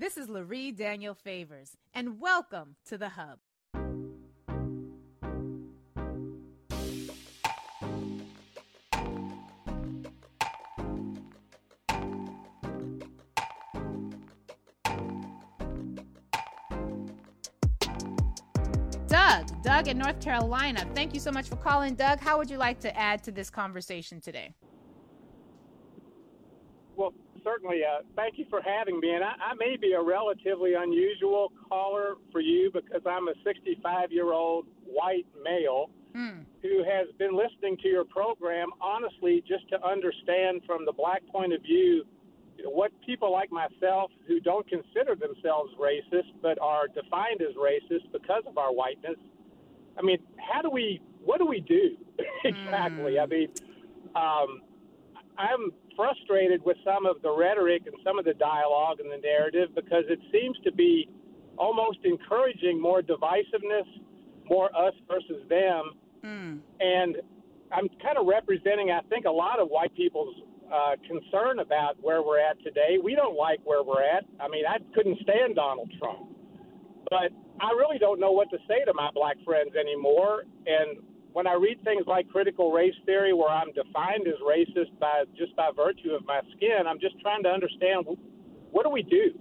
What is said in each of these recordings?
This is Lurie Daniel Favors, and welcome to The Hub. Doug, Doug in North Carolina. Thank you so much for calling, Doug. How would you like to add to this conversation today? Well, certainly. Uh, thank you for having me. And I, I may be a relatively unusual caller for you because I'm a 65 year old white male mm. who has been listening to your program, honestly, just to understand from the black point of view what people like myself who don't consider themselves racist but are defined as racist because of our whiteness. I mean, how do we, what do we do exactly? Mm. I mean, um, I'm frustrated with some of the rhetoric and some of the dialogue and the narrative because it seems to be almost encouraging more divisiveness, more us versus them. Mm. And I'm kind of representing, I think, a lot of white people's uh, concern about where we're at today. We don't like where we're at. I mean, I couldn't stand Donald Trump. But I really don't know what to say to my black friends anymore. And when I read things like critical race theory, where I'm defined as racist by just by virtue of my skin, I'm just trying to understand what do we do?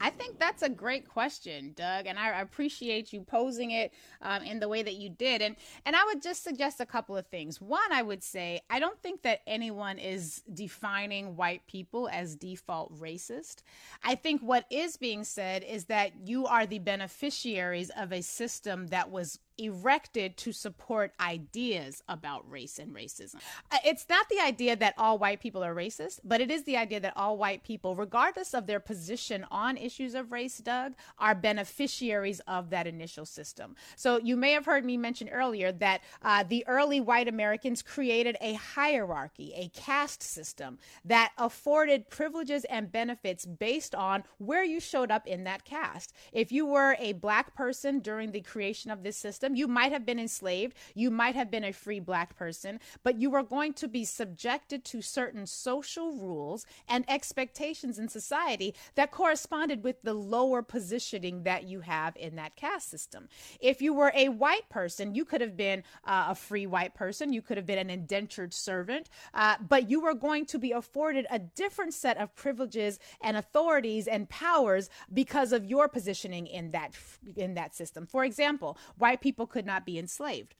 I think that's a great question, Doug, and I appreciate you posing it um, in the way that you did. And and I would just suggest a couple of things. One, I would say I don't think that anyone is defining white people as default racist. I think what is being said is that you are the beneficiaries of a system that was erected to support ideas about race and racism. Uh, it's not the idea that all white people are racist, but it is the idea that all white people, regardless of their position on issues of race, Doug, are beneficiaries of that initial system. So you may have heard me mention earlier that uh, the early white Americans created a hierarchy, a caste system that afforded privileges and benefits based on where you showed up in that caste. If you were a black person during the creation of this system, system. You might have been enslaved, you might have been a free black person, but you were going to be subjected to certain social rules and expectations in society that corresponded with the lower positioning that you have in that caste system. If you were a white person, you could have been uh, a free white person, you could have been an indentured servant, uh, but you were going to be afforded a different set of privileges and authorities and powers because of your positioning in that in that system. For example, white people people could not be enslaved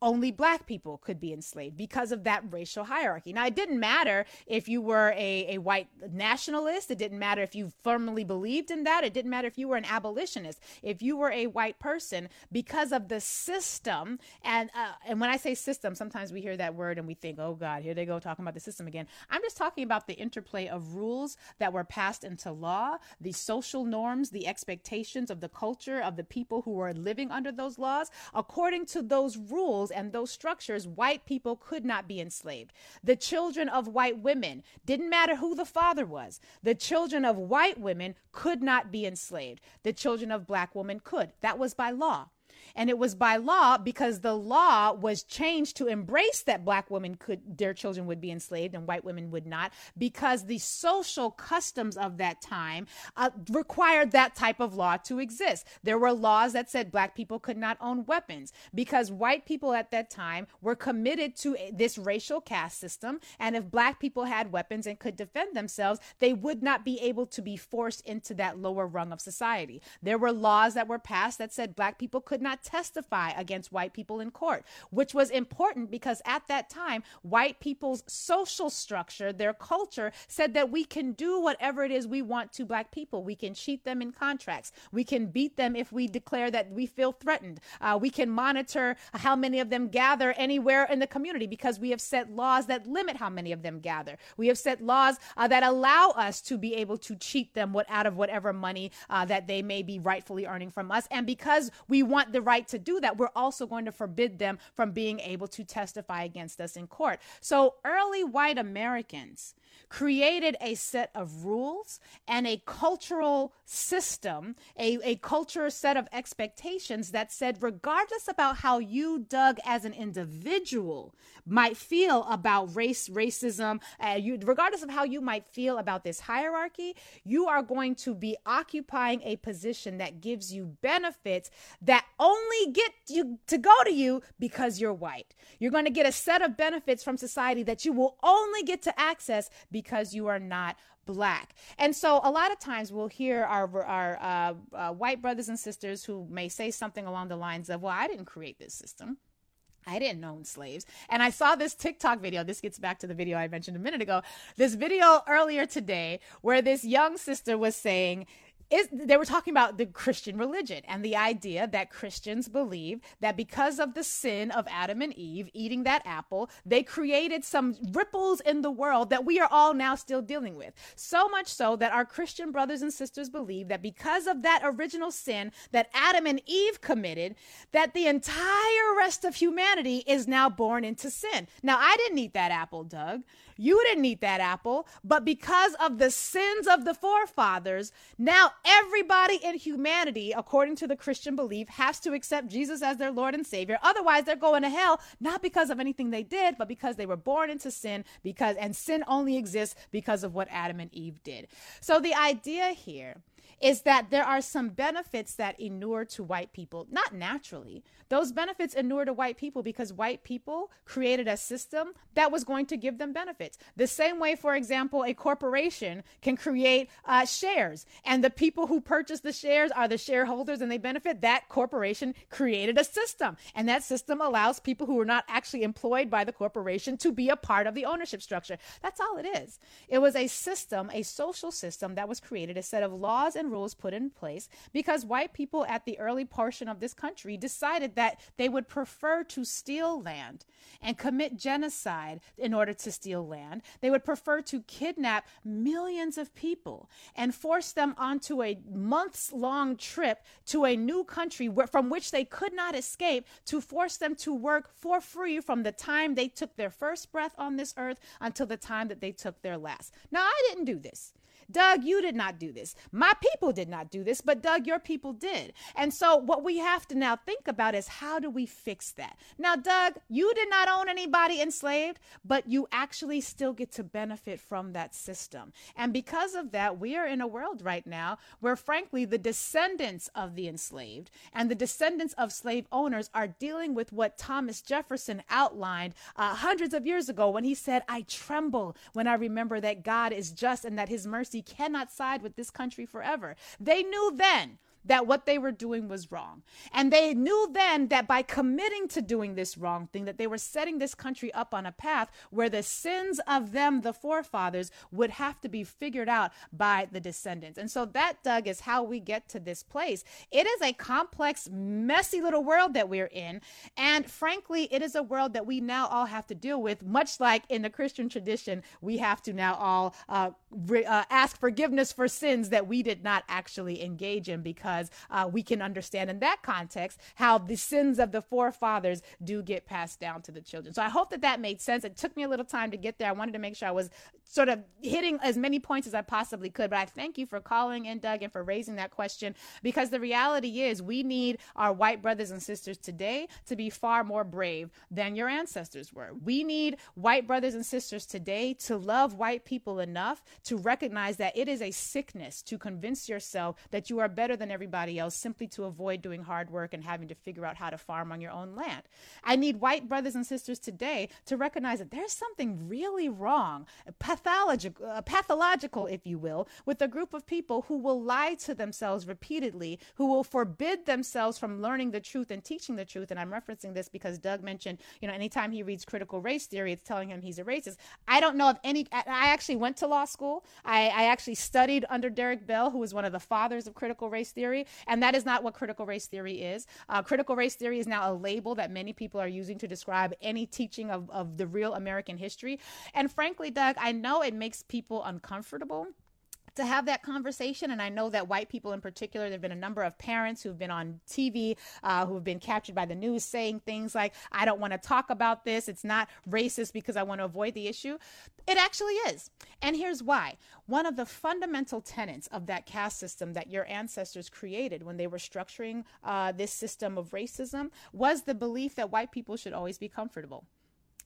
only black people could be enslaved because of that racial hierarchy. Now, it didn't matter if you were a, a white nationalist. It didn't matter if you firmly believed in that. It didn't matter if you were an abolitionist. If you were a white person, because of the system, and uh, and when I say system, sometimes we hear that word and we think, oh God, here they go talking about the system again. I'm just talking about the interplay of rules that were passed into law, the social norms, the expectations of the culture of the people who were living under those laws. According to those rules, and those structures, white people could not be enslaved. The children of white women didn't matter who the father was. The children of white women could not be enslaved. The children of black women could. That was by law. And it was by law because the law was changed to embrace that black women could, their children would be enslaved and white women would not, because the social customs of that time uh, required that type of law to exist. There were laws that said black people could not own weapons because white people at that time were committed to this racial caste system. And if black people had weapons and could defend themselves, they would not be able to be forced into that lower rung of society. There were laws that were passed that said black people could not testify against white people in court, which was important because at that time, white people's social structure, their culture said that we can do whatever it is we want to black people. We can cheat them in contracts. We can beat them if we declare that we feel threatened. Uh, we can monitor how many of them gather anywhere in the community because we have set laws that limit how many of them gather. We have set laws uh, that allow us to be able to cheat them what, out of whatever money uh, that they may be rightfully earning from us. And because we want the right to do that, we're also going to forbid them from being able to testify against us in court. So early white Americans created a set of rules and a cultural system, a, a culture set of expectations that said, regardless about how you, Doug, as an individual, might feel about race, racism, uh, you, regardless of how you might feel about this hierarchy, you are going to be occupying a position that gives you benefits that only get you to go to you because you're white. You're going to get a set of benefits from society that you will only get to access because you are not black. And so a lot of times we'll hear our, our uh, uh, white brothers and sisters who may say something along the lines of, well, I didn't create this system. I didn't own slaves. And I saw this TikTok video. This gets back to the video I mentioned a minute ago. This video earlier today where this young sister was saying, is they were talking about the Christian religion and the idea that Christians believe that because of the sin of Adam and Eve eating that apple, they created some ripples in the world that we are all now still dealing with. So much so that our Christian brothers and sisters believe that because of that original sin that Adam and Eve committed, that the entire rest of humanity is now born into sin. Now, I didn't eat that apple, Doug. You didn't eat that apple, but because of the sins of the forefathers, now everybody in humanity, according to the Christian belief, has to accept Jesus as their Lord and Savior. Otherwise, they're going to hell, not because of anything they did, but because they were born into sin, because and sin only exists because of what Adam and Eve did. So the idea here is that there are some benefits that inure to white people, not naturally. Those benefits inure to white people because white people created a system that was going to give them benefits. The same way, for example, a corporation can create uh, shares, and the people who purchase the shares are the shareholders and they benefit. That corporation created a system, and that system allows people who are not actually employed by the corporation to be a part of the ownership structure. That's all it is. It was a system, a social system that was created, a set of laws and rules put in place because white people at the early portion of this country decided that they would prefer to steal land and commit genocide in order to steal land. They would prefer to kidnap millions of people and force them onto a months long trip to a new country from which they could not escape to force them to work for free from the time they took their first breath on this earth until the time that they took their last. Now, I didn't do this. Doug, you did not do this. My people did not do this, but Doug, your people did. And so what we have to now think about is how do we fix that? Now, Doug, you did not own anybody enslaved, but you actually still get to benefit from that system. And because of that, we are in a world right now where, frankly, the descendants of the enslaved and the descendants of slave owners are dealing with what Thomas Jefferson outlined uh, hundreds of years ago when he said, I tremble when I remember that God is just and that his mercy cannot side with this country forever. They knew then that what they were doing was wrong. And they knew then that by committing to doing this wrong thing, that they were setting this country up on a path where the sins of them, the forefathers, would have to be figured out by the descendants. And so that, Doug, is how we get to this place. It is a complex, messy little world that we're in. And frankly, it is a world that we now all have to deal with, much like in the Christian tradition, we have to now all uh, re- uh, ask forgiveness for sins that we did not actually engage in because because uh, we can understand in that context how the sins of the forefathers do get passed down to the children. So I hope that that made sense. It took me a little time to get there. I wanted to make sure I was sort of hitting as many points as I possibly could. But I thank you for calling in, Doug, and for raising that question because the reality is we need our white brothers and sisters today to be far more brave than your ancestors were. We need white brothers and sisters today to love white people enough to recognize that it is a sickness to convince yourself that you are better than everybody else simply to avoid doing hard work and having to figure out how to farm on your own land. I need white brothers and sisters today to recognize that there's something really wrong, pathological, uh, pathological, if you will, with a group of people who will lie to themselves repeatedly, who will forbid themselves from learning the truth and teaching the truth. And I'm referencing this because Doug mentioned, you know, anytime he reads critical race theory, it's telling him he's a racist. I don't know of any, I actually went to law school. I, I actually studied under Derek Bell, who was one of the fathers of critical race theory theory, and that is not what critical race theory is. Uh, critical race theory is now a label that many people are using to describe any teaching of, of the real American history. And frankly, Doug, I know it makes people uncomfortable to have that conversation. And I know that white people in particular, there have been a number of parents who've been on TV, uh, who've been captured by the news saying things like, I don't want to talk about this. It's not racist because I want to avoid the issue. It actually is. And here's why. One of the fundamental tenets of that caste system that your ancestors created when they were structuring uh, this system of racism was the belief that white people should always be comfortable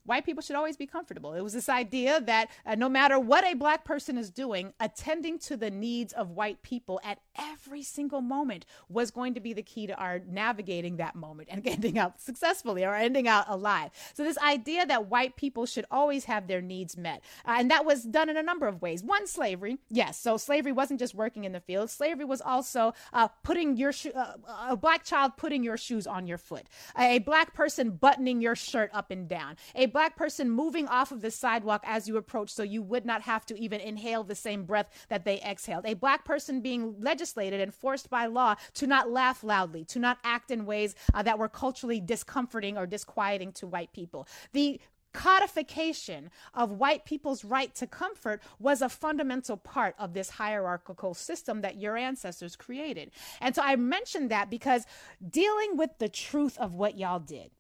white people should always be comfortable. It was this idea that uh, no matter what a black person is doing, attending to the needs of white people at every single moment was going to be the key to our navigating that moment and ending out successfully or ending out alive. So, this idea that white people should always have their needs met. Uh, and that was done in a number of ways. One, slavery. Yes. So, slavery wasn't just working in the field, slavery was also uh, putting your sho- uh, a black child putting your shoes on your foot, a black person buttoning your shirt up and down, a black person moving off of the sidewalk as you approach so you would not have to even inhale the same breath that they exhaled. A black person being legislated and forced by law to not laugh loudly, to not act in ways uh, that were culturally discomforting or disquieting to white people. The codification of white people's right to comfort was a fundamental part of this hierarchical system that your ancestors created. And so I mentioned that because dealing with the truth of what y'all did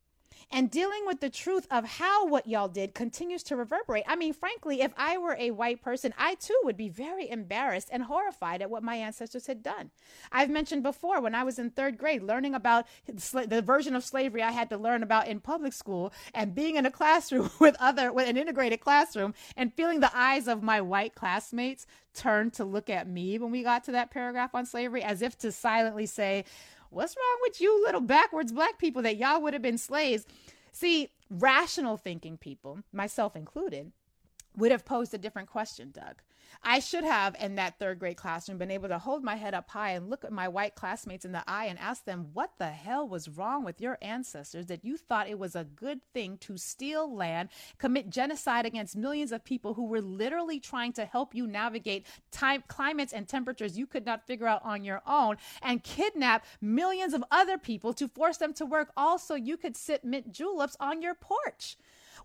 and dealing with the truth of how what y'all did continues to reverberate. I mean, frankly, if I were a white person, I too would be very embarrassed and horrified at what my ancestors had done. I've mentioned before when I was in third grade, learning about the version of slavery I had to learn about in public school and being in a classroom with other, with an integrated classroom and feeling the eyes of my white classmates turn to look at me when we got to that paragraph on slavery as if to silently say, What's wrong with you little backwards black people that y'all would have been slaves? See, rational thinking people, myself included, would have posed a different question, Doug. I should have, in that third grade classroom, been able to hold my head up high and look at my white classmates in the eye and ask them, What the hell was wrong with your ancestors that you thought it was a good thing to steal land, commit genocide against millions of people who were literally trying to help you navigate time, climates and temperatures you could not figure out on your own, and kidnap millions of other people to force them to work all so you could sit mint juleps on your porch?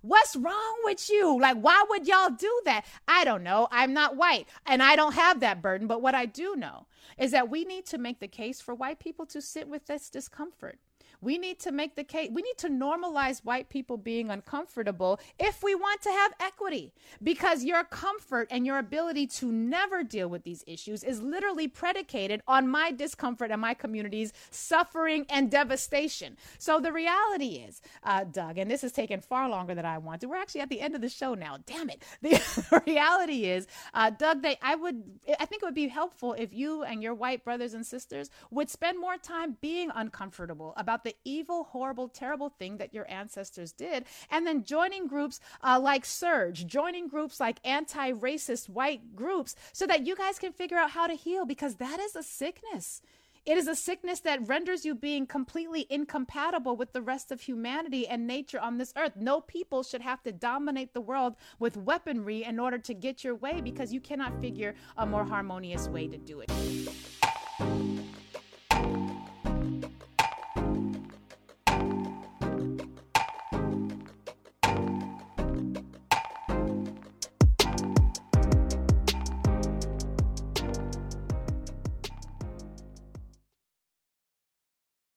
What's wrong with you? Like, why would y'all do that? I don't know. I'm not white and I don't have that burden. But what I do know is that we need to make the case for white people to sit with this discomfort. We need to make the case, we need to normalize white people being uncomfortable if we want to have equity. Because your comfort and your ability to never deal with these issues is literally predicated on my discomfort and my community's suffering and devastation. So the reality is, uh, Doug, and this has taken far longer than I wanted. We're actually at the end of the show now. Damn it. The reality is, uh, Doug, they, I would, I think it would be helpful if you and your white brothers and sisters would spend more time being uncomfortable about the evil, horrible, terrible thing that your ancestors did, and then joining groups uh, like SURJ, joining groups like anti racist white groups, so that you guys can figure out how to heal because that is a sickness. It is a sickness that renders you being completely incompatible with the rest of humanity and nature on this earth. No people should have to dominate the world with weaponry in order to get your way because you cannot figure a more harmonious way to do it.